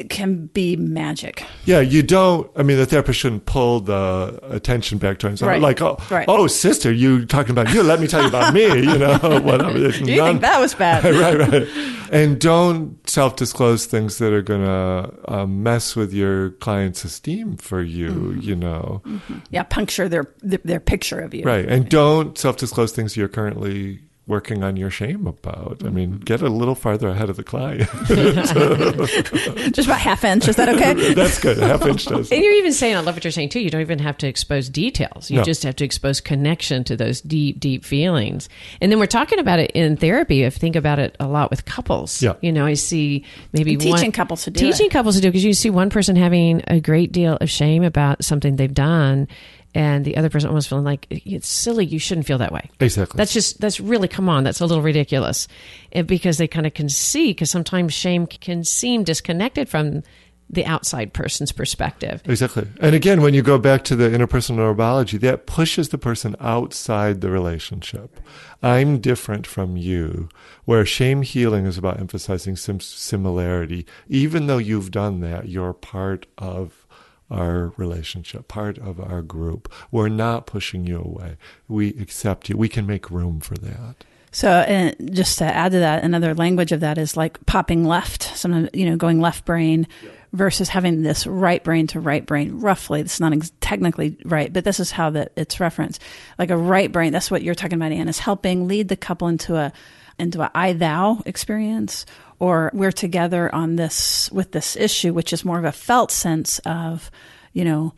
can be magic. Yeah, you don't. I mean, the therapist shouldn't pull the attention back to himself. Right. Like, oh, Right. oh, sister, you talking about you? Let me tell you about me. You know, whatever. Do you none- think that was bad? right, right. And don't self-disclose things that are going to uh, mess with your client's esteem for you. Mm-hmm. You know, Yeah, puncture their their, their picture of you. right? And don't self-disclose things you're currently working on your shame about. I mean, mm-hmm. get a little farther ahead of the client. Just about half inch. Is that okay? That's good. Half inch does. And you're even saying, I love what you're saying too. You don't even have to expose details. You No. just have to expose connection to those deep, deep feelings. And then we're talking about it in therapy. I think about it a lot with couples. Yeah. You know, I see maybe And teaching one, couples to do teaching it. couples to do because you see one person having a great deal of shame about something they've done, and the other person almost feeling like it's silly. You shouldn't feel that way. Exactly. That's just that's really come on. That's a little ridiculous, and because they kind of can see because sometimes shame can seem disconnected from the outside person's perspective. Exactly. And again, when you go back to the interpersonal neurobiology that pushes the person outside the relationship. I'm different from you, where shame healing is about emphasizing sim- similarity. Even though you've done that, you're part of our relationship, part of our group. We're not pushing you away. We accept you. We can make room for that. So, and just to add to that, another language of that is like popping left. Sometimes, you know, going left brain versus having this right brain to right brain. Roughly, it's not ex- technically right, but this is how that it's referenced. Like a right brain. That's what you're talking about, Ann. Is helping lead the couple into a into a I thou experience, or we're together on this with this issue, which is more of a felt sense of, you know,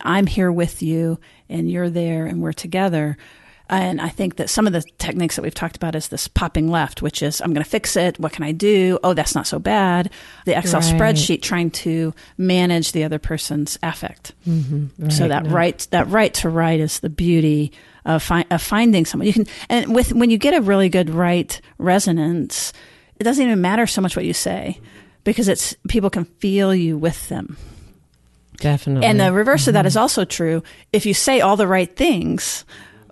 I'm here with you and you're there and we're together. And I think that some of the techniques that we've talked about is this popping left, which is I'm going to fix it. What can I do? Oh, that's not so bad. The Excel Right. spreadsheet trying to manage the other person's affect. Mm-hmm. so Right, that no. right, that right to right is the beauty of, fi- of finding someone. You can, and with when you get a really good right resonance, it doesn't even matter so much what you say because it's people can feel you with them. Definitely. And the reverse of that mm-hmm. is also true. If you say all the right things,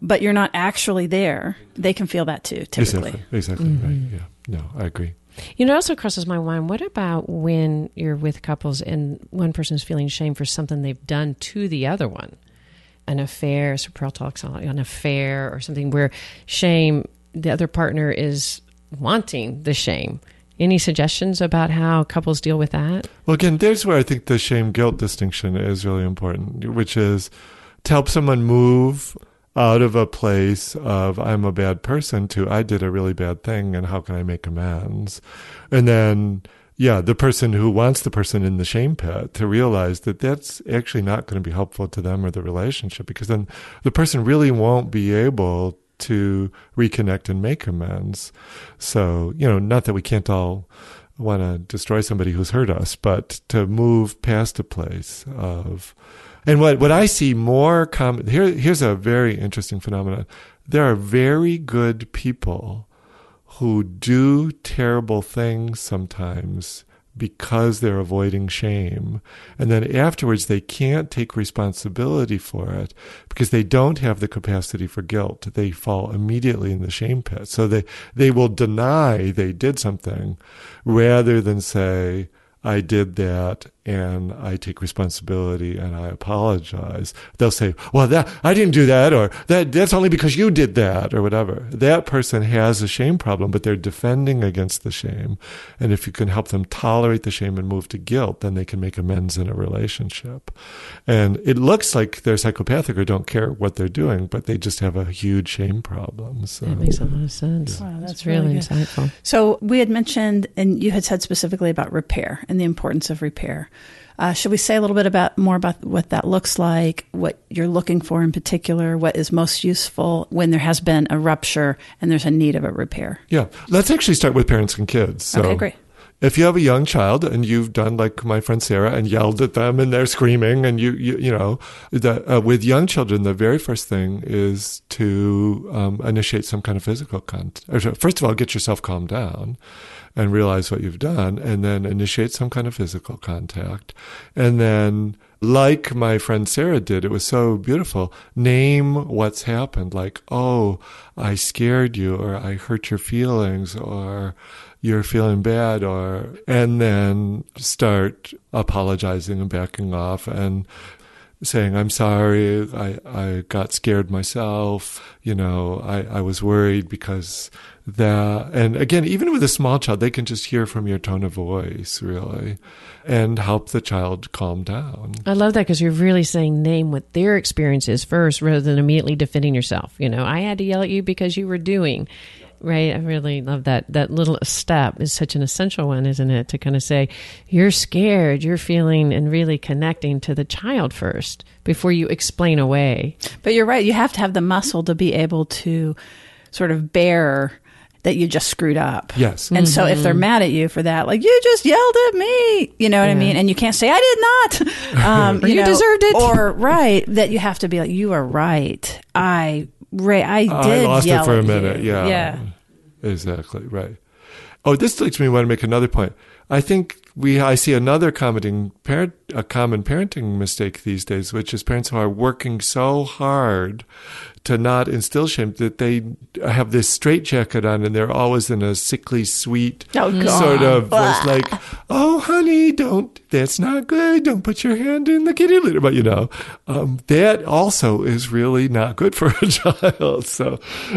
but you're not actually there, they can feel that too, typically. Exactly. Exactly. Mm-hmm. Right. Yeah. No, I agree. You know, it also crosses my mind. What about when you're with couples and one person is feeling shame for something they've done to the other one? An affair, Esther Perel talks on an affair or something where shame, the other partner is wanting the shame. Any suggestions about how couples deal with that? Well, again, there's where I think the shame guilt distinction is really important, which is to help someone move out of a place of I'm a bad person to I did a really bad thing and how can I make amends? And then, yeah, the person who wants the person in the shame pit to realize that that's actually not going to be helpful to them or the relationship because then the person really won't be able to reconnect and make amends. So, you know, not that we can't all want to destroy somebody who's hurt us, but to move past a place of, and what, what I see more common, here, here's a very interesting phenomenon. There are very good people who do terrible things sometimes because they're avoiding shame. And then afterwards, they can't take responsibility for it because they don't have the capacity for guilt. They fall immediately in the shame pit. So they, they will deny they did something rather than say, I did that and I take responsibility and I apologize. They'll say, well, that, I didn't do that or that, that's only because you did that or whatever. That person has a shame problem, but they're defending against the shame. And if you can help them tolerate the shame and move to guilt, then they can make amends in a relationship. And it looks like they're psychopathic or don't care what they're doing, but they just have a huge shame problem. So. That makes a lot of sense. Wow, that's It's really, really insightful. So we had mentioned, and you had said specifically about repair and the importance of repair. Uh, should we say a little bit about more about what that looks like, what you're looking for in particular, what is most useful when there has been a rupture and there's a need of a repair? Yeah. Let's actually start with parents and kids. So Okay, great. If you have a young child and you've done like my friend Sarah and yelled at them and they're screaming and you, you, you know, the, uh, with young children, the very first thing is to um, initiate some kind of physical contact. First of all, get yourself calmed down and realize what you've done and then initiate some kind of physical contact. And then like my friend Sarah did, it was so beautiful. Name what's happened. Like, oh, I scared you, or I hurt your feelings, or you're feeling bad, or, and then start apologizing and backing off and saying, I'm sorry, I, I got scared myself, you know, I, I was worried because that, and again, even with a small child, they can just hear from your tone of voice, really, and help the child calm down. I love that because you're really saying name what their experience is first rather than immediately defending yourself. You know, I had to yell at you because you were doing. Right. I really love that. That little step is such an essential one, isn't it? To kind of say, you're scared, you're feeling and really connecting to the child first before you explain away. But you're right. You have to have the muscle to be able to sort of bear that you just screwed up. Yes. And so if they're mad at you for that, like you just yelled at me, you know what I mean? And you can't say I did not. Um, Or you know, deserved it. Or right that you have to be like you are right. I Ray, I did I lost it for a minute. Yeah. Yeah. Exactly. Right. Oh, this leads me want to make another point. I think we I see another common parent a common parenting mistake these days, which is parents who are working so hard to not instill shame that they have this straitjacket on and they're always in a sickly sweet Oh, God. sort of voice like, "Oh, honey, don't. That's not good. Don't put your hand in the kitty litter." But you know, um, that also is really not good for a child. So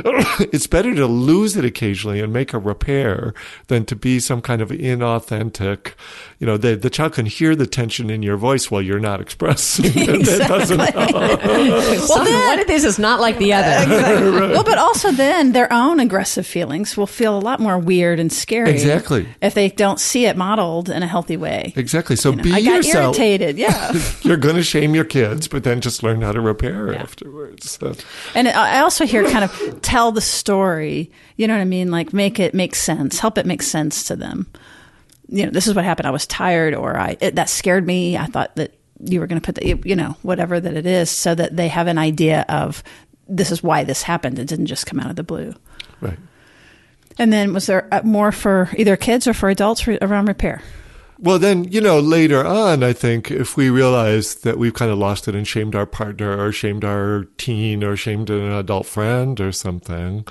it's better to lose it occasionally and make a repair than to be some kind of inauthentic. You know, the the child can hear the tension in your voice while you're not expressing. it. That doesn't help. Some, one of these is not like the other. Well, but also then their own aggressive feelings will feel a lot more weird and scary. Exactly. If they don't see it modeled in a healthy way. Exactly. So You know, be I got yourself. irritated. Yeah. You're going to shame your kids, but then just learn how to repair afterwards. So. And I also hear kind of tell the story. You know what I mean? Like make it make sense. Help it make sense to them. You know, this is what happened. I was tired, or I it, that scared me. I thought that you were going to put the you know whatever that it is, so that they have an idea of this is why this happened. It didn't just come out of the blue. Right. And then was there uh, more for either kids or for adults around repair? Well, then, you know, later on, I think if we realize that we've kind of lost it and shamed our partner or shamed our teen or shamed an adult friend or something,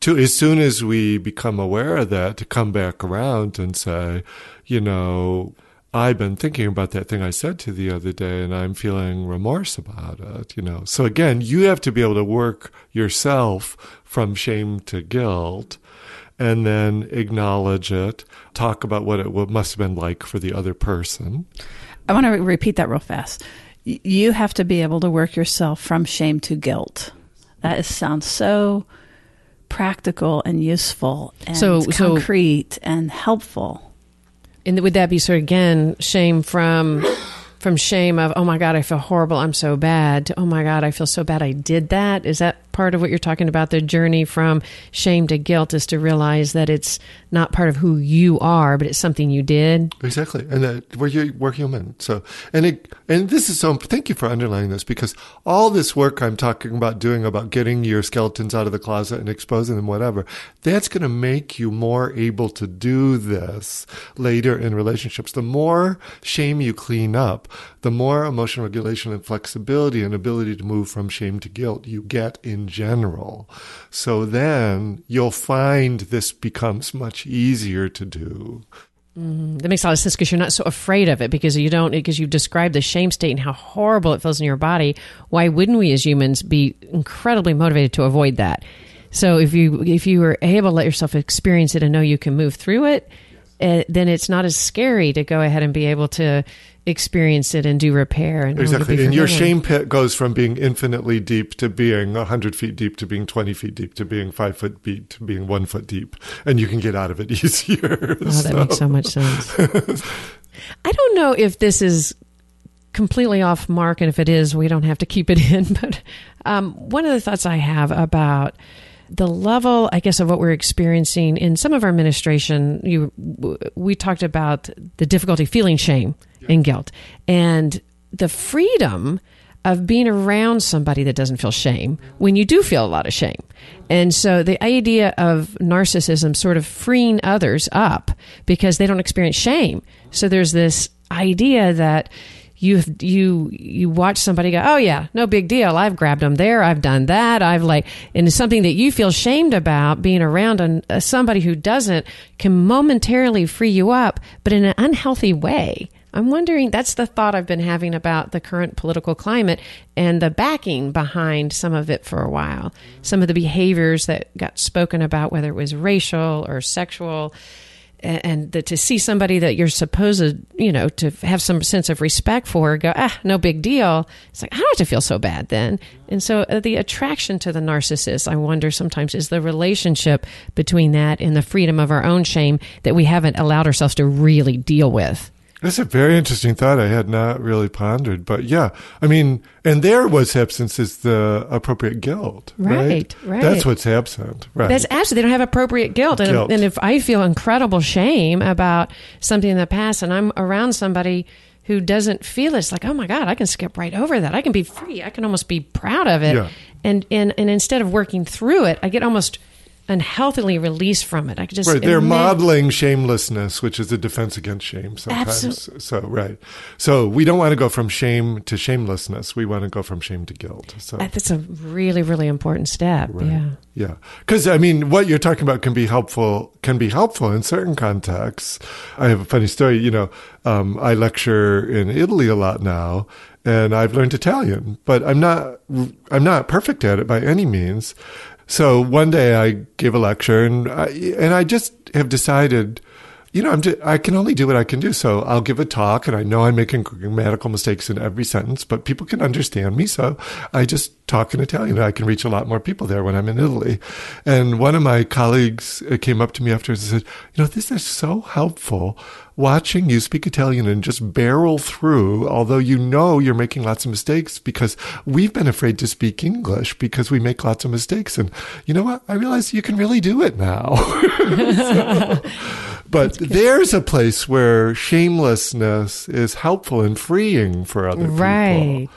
to as soon as we become aware of that, to come back around and say, you know, I've been thinking about that thing I said to the other day and I'm feeling remorse about it, you know. So again, you have to be able to work yourself from shame to guilt and then acknowledge it, talk about what it what must have been like for the other person. I want to re- repeat that real fast. Y- You have to be able to work yourself from shame to guilt. That is, sounds so practical and useful and So- so- concrete and helpful. And would that be sort of again shame from from shame of oh my god I feel horrible I'm so bad to oh my god I feel so bad I did that is that part of what you're talking about the journey from shame to guilt is to realize that it's not part of who you are but it's something you did Exactly, and that we're we're human. So, and it and this is so. Thank you for underlining this because all this work I'm talking about doing about getting your skeletons out of the closet and exposing them, whatever, that's going to make you more able to do this later in relationships. The more shame you clean up, the more emotional regulation and flexibility and ability to move from shame to guilt you get in general. So then you'll find this becomes much easier to do. Mm, that makes a lot of sense because you're not so afraid of it because you don't because you described the shame state and how horrible it feels in your body why wouldn't we as humans be incredibly motivated to avoid that so if you if you were able to let yourself experience it and know you can move through it uh, then it's not as scary to go ahead and be able to experience it and do repair and Exactly. And your shame pit goes from being infinitely deep to being 100 feet deep to being 20 feet deep to being five foot deep to being one foot deep. And you can get out of it easier. Oh, that makes so much sense. I don't know if this is completely off mark, and if it is, we don't have to keep it in. But um, one of the thoughts I have about the level, I guess, of what we're experiencing in some of our administration, you, we talked about the difficulty feeling shame and guilt, and the freedom of being around somebody that doesn't feel shame when you do feel a lot of shame. And so the idea of narcissism sort of freeing others up because they don't experience shame. So there's this idea that you you you watch somebody go, oh yeah, no big deal. I've grabbed them there. I've done that. I've like, and it's something that you feel shamed about being around an, uh, somebody who doesn't can momentarily free you up, but in an unhealthy way. I'm wondering, that's the thought I've been having about the current political climate and the backing behind some of it for a while. Some of the behaviors that got spoken about, whether it was racial or sexual. and, the, to see somebody that you're supposed, you know, to have some sense of respect for, go, ah, no big deal. It's like I don't have to feel so bad then. And so uh, the attraction to the narcissist, I wonder sometimes, is the relationship between that and the freedom of our own shame that we haven't allowed ourselves to really deal with. That's a very interesting thought I had not really pondered. But yeah, I mean, and there was absence is the appropriate guilt. Right, right. right. That's what's absent. Right. That's absolutely, they don't have appropriate guilt. And, Guilt. and if I feel incredible shame about something in the past and I'm around somebody who doesn't feel it's like, oh my God, I can skip right over that. I can be free. I can almost be proud of it. Yeah. And, and, and instead of working through it, I get almost unhealthily released from it. I could just Right, they're modeling shamelessness, which is a defense against shame sometimes. So, right. So, we don't want to go from shame to shamelessness. We want to go from shame to guilt. So, That's a really, really important step. Right. Yeah. Yeah, because I mean, what you're talking about can be helpful. Can be helpful in certain contexts. I have a funny story. You know, um, I lecture in Italy a lot now, and I've learned Italian, but I'm not. I'm not perfect at it by any means. So one day I gave a lecture, and I, and I just have decided you know, I'm just, I can only do what I can do. So I'll give a talk and I know I'm making grammatical mistakes in every sentence, but people can understand me. So I just talk in Italian. I can reach a lot more people there when I'm in Italy. And one of my colleagues uh, came up to me afterwards and said, you know, this is so helpful watching you speak Italian and just barrel through, although you know you're making lots of mistakes because we've been afraid to speak English because we make lots of mistakes. And you know what? I realize you can really do it now. So- but there's a place where shamelessness is helpful and freeing for other people. Right.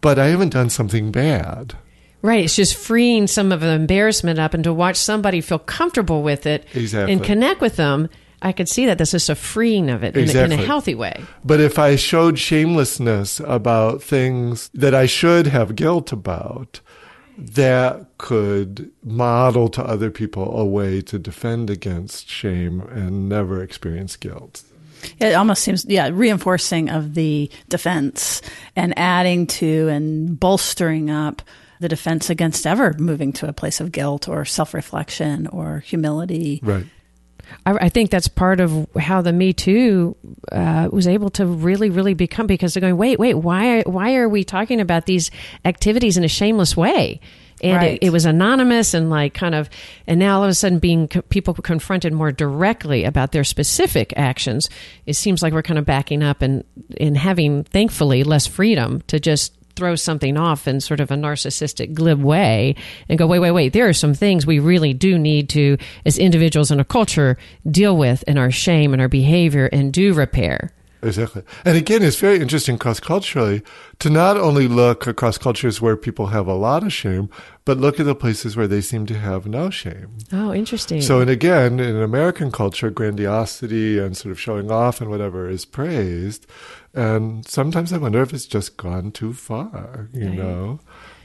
But I haven't done something bad. Right. It's just freeing some of the embarrassment up and to watch somebody feel comfortable with it Exactly. and connect with them. I could see that this is a freeing of it in, a, in a healthy way. But if I showed shamelessness about things that I should have guilt about, that could model to other people a way to defend against shame and never experience guilt. It almost seems, yeah, reinforcing of the defense and adding to and bolstering up the defense against ever moving to a place of guilt or self reflection or humility. Right. I, I think that's part of how the Me Too uh, was able to really, really become because they're going, wait, wait, why, why are we talking about these activities in a shameless way? And Right. it, it was anonymous and like kind of, and now all of a sudden being co- people confronted more directly about their specific actions, it seems like we're kind of backing up and, and having, thankfully, less freedom to just throw something off in sort of a narcissistic glib way and go wait wait wait there are some things we really do need to as individuals in a culture deal with in our shame and our behavior and do repair Exactly. And again, it's very interesting cross culturally to not only look across cultures where people have a lot of shame, but look at the places where they seem to have no shame. oh interesting So, and again, in American culture, grandiosity and sort of showing off and whatever is praised. And sometimes I wonder if it's just gone too far, you Right. know?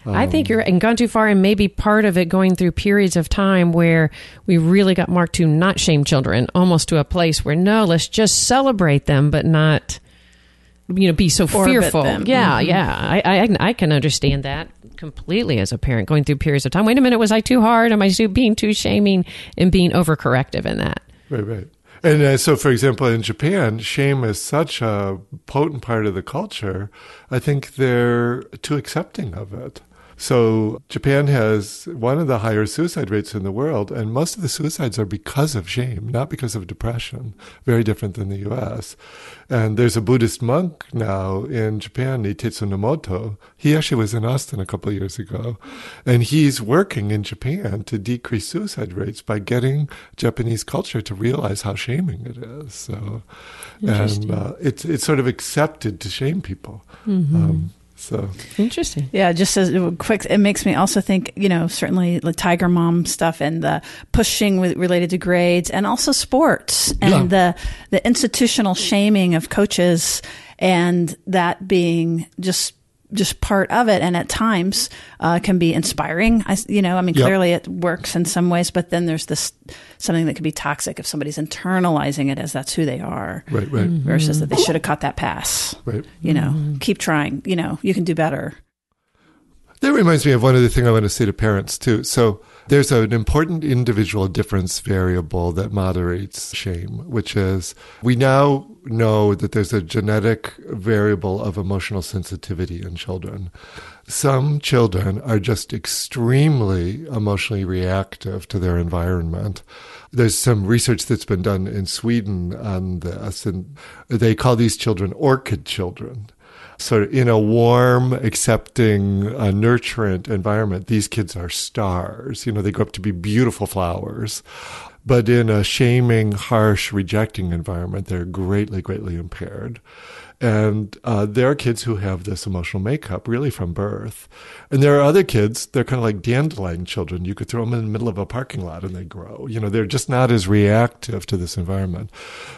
I think you're and gone too far, and maybe part of it going through periods of time where we really got marked to not shame children, almost to a place where no, let's just celebrate them, but not, you know, be so fearful. them. Yeah, Mhm. yeah, I, I I can understand that completely as a parent going through periods of time. Wait a minute, was I too hard? Am I too, being too shaming and being overcorrective in that? Right, right. And uh, so, for example, in Japan, shame is such a potent part of the culture. I think they're too accepting of it. So, Japan has one of the higher suicide rates in the world, and most of the suicides are because of shame, not because of depression. Very different than the US. And there's a Buddhist monk now in Japan, Ittetsu Nemoto. He actually was in Austin a couple of years ago. And he's working in Japan to decrease suicide rates by getting Japanese culture to realize how shaming it is. So, and uh, it's, it's sort of accepted to shame people. Um, so, Interesting. Yeah, just as a quick, it makes me also think, you know, certainly the Tiger Mom stuff and the pushing with, related to grades and also sports and the, the institutional shaming of coaches and that being just, just part of it. And at times, uh, can be inspiring. I, s- you know, I mean, Yep. clearly it works in some ways, but then there's this, something that can be toxic if somebody's internalizing it as that's who they are right, right, versus that they should have caught that pass. right. You know, keep trying, you know, you can do better. That reminds me of one other thing I want to say to parents, too. So there's an important individual difference variable that moderates shame, which is we now know that there's a genetic variable of emotional sensitivity in children. Some children are just extremely emotionally reactive to their environment. There's some research that's been done in Sweden on this, and they call these children orchid children sort of in a warm, accepting, uh, nurturant environment, these kids are stars. You know, they grow up to be beautiful flowers. But in a shaming, harsh, rejecting environment, they're greatly, greatly impaired. And uh, there are kids who have this emotional makeup really from birth. And there are other kids, they're kind of like dandelion children. You could throw them in the middle of a parking lot and they grow. You know, they're just not as reactive to this environment.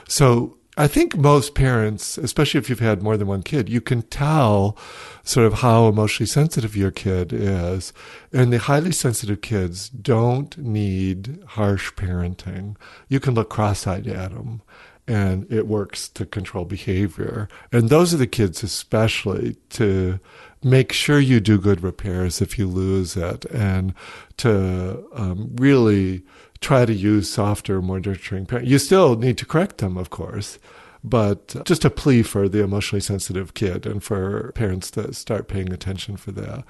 So I think most parents, especially if you've had more than one kid, you can tell sort of how emotionally sensitive your kid is. And the highly sensitive kids don't need harsh parenting. You can look cross eyed at them and it works to control behavior. And those are the kids, especially, to make sure you do good repairs if you lose it and to um, really try to use softer, more nurturing parents. You still need to correct them, of course, but just a plea for the emotionally sensitive kid and for parents to start paying attention for that.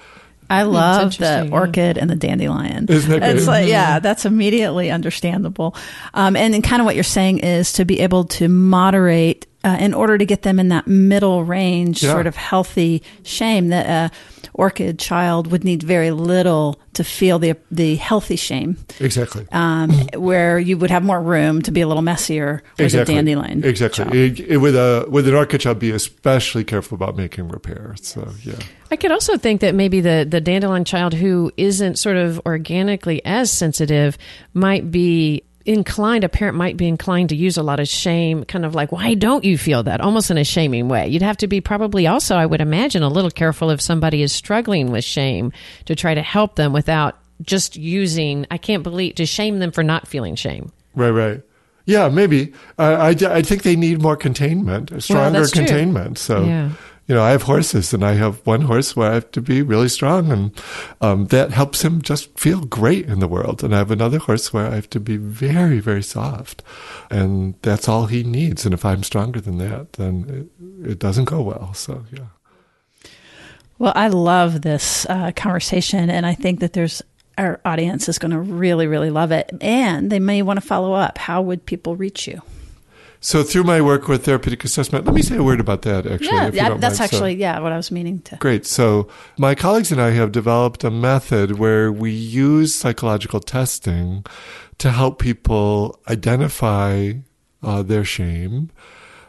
I love the orchid and the dandelion. Isn't that great? It's like, yeah, that's immediately understandable. Um, and, and kind of what you're saying is to be able to moderate uh, in order to get them in that middle range, Yeah. sort of healthy shame that a orchid child would need very little to feel the the healthy shame, Exactly. um, where you would have more room to be a little messier with exactly. a dandelion. Exactly. It- it- with a with an orchid child, be especially careful about making repairs. So yeah. I could also think that maybe the, the dandelion child who isn't sort of organically as sensitive might be inclined, a parent might be inclined to use a lot of shame, kind of like, why don't you feel that? Almost in a shaming way. You'd have to be probably also, I would imagine, a little careful if somebody is struggling with shame to try to help them without just using, I can't believe, to shame them for not feeling shame. Right. Right. Yeah. Maybe. Uh, I I think they need more containment, stronger true. containment. So. Yeah. You know, I have horses, and I have one horse where I have to be really strong, and um, that helps him just feel great in the world. And I have another horse where I have to be very, very soft, and that's all he needs. And if I'm stronger than that, then it, it doesn't go well. So, yeah. Well, I love this uh, conversation, and I think that there's our audience is going to really, really love it, and they may want to follow up. How would people reach you? So, through my work with therapeutic assessment, let me say a word about that. Actually, yeah, if you yeah don't that's mind. So- actually yeah what I was meaning to. Great. So, my colleagues and I have developed a method where we use psychological testing to help people identify uh, their shame,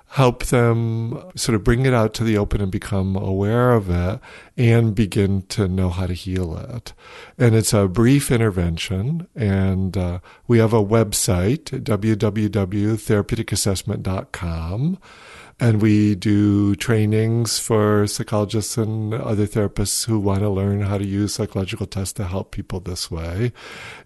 help them sort of bring it out to the open and become aware of it, and begin to know how to heal it. And it's a brief intervention, and uh, we have a website, www.therapeuticassessment.com. And we do trainings for psychologists and other therapists who want to learn how to use psychological tests to help people this way.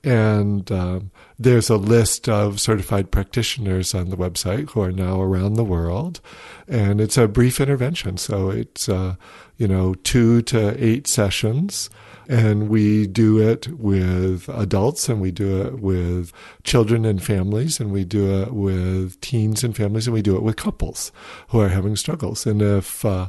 And um, there's a list of certified practitioners on the website who are now around the world. And it's a brief intervention. So it's, uh, you know, two to eight sessions. And we do it with adults and we do it with children and families and we do it with teens and families and we do it with couples who are having struggles. And if, uh,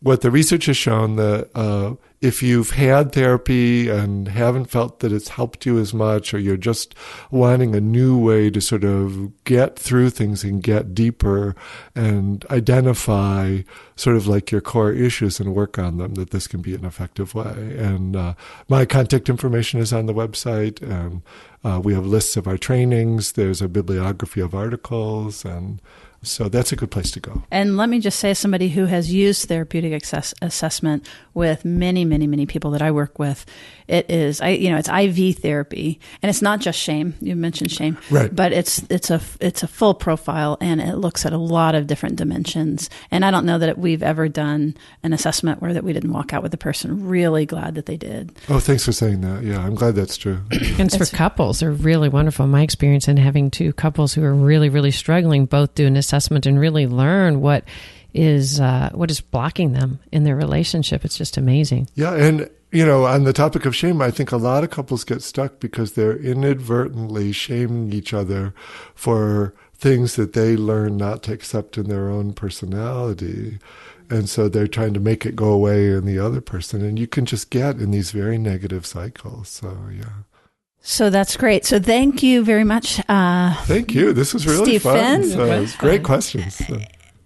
what the research has shown that uh, if you've had therapy and haven't felt that it's helped you as much, or you're just wanting a new way to sort of get through things and get deeper and identify sort of like your core issues and work on them, that this can be an effective way. And uh, my contact information is on the website, and uh, we have lists of our trainings. There's a bibliography of articles, and so that's a good place to go. And let me just say, somebody who has used therapeutic assessment with many, many, many people that I work with, it is, I, you know, it's IV therapy, and it's not just shame. You mentioned shame, Right. But it's it's a it's a full profile, and it looks at a lot of different dimensions. And I don't know that we've ever done an assessment where that we didn't walk out with the person really glad that they did. Oh, thanks for saying that. Yeah, I'm glad that's true. And for couples, they're really wonderful. My experience in having two couples who are really, really struggling both do an assessment and really learn what is uh, what is blocking them in their relationship. It's just amazing. Yeah, and you know, on the topic of shame, I think a lot of couples get stuck because they're inadvertently shaming each other for things that they learn not to accept in their own personality. And so they're trying to make it go away in the other person. And you can just get in these very negative cycles. So, yeah. So that's great. So thank you very much. Uh, thank you. This was really Steve fun. Finn. So it was great questions. So.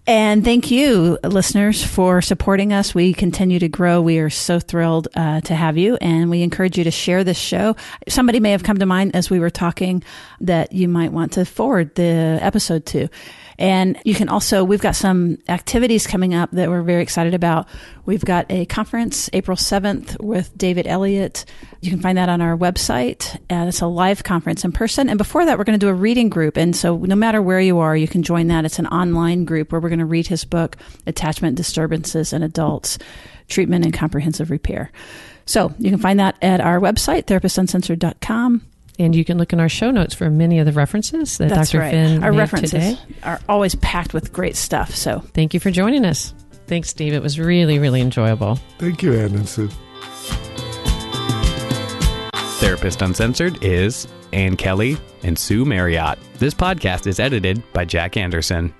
And thank you, listeners, for supporting us. We continue to grow. We are so thrilled uh, to have you, and we encourage you to share this show. Somebody may have come to mind as we were talking that you might want to forward the episode to. And you can also, we've got some activities coming up that we're very excited about. We've got a conference April 7th with David Elliott. You can find that on our website. And it's a live conference in person. And before that, we're going to do a reading group. And so no matter where you are, you can join that. It's an online group where we're going to read his book, Attachment Disturbances in Adults, Treatment and Comprehensive Repair. So you can find that at our website, therapistsuncensored.com. And you can look in our show notes for many of the references that That's Dr. right. Finn Our made references today. are always packed with great stuff. So Thank you for joining us. Thanks, Steve. It was really, really enjoyable. Thank you, Ann and Sue. Therapist Uncensored is Ann Kelley and Sue Marriott. This podcast is edited by Jack Anderson.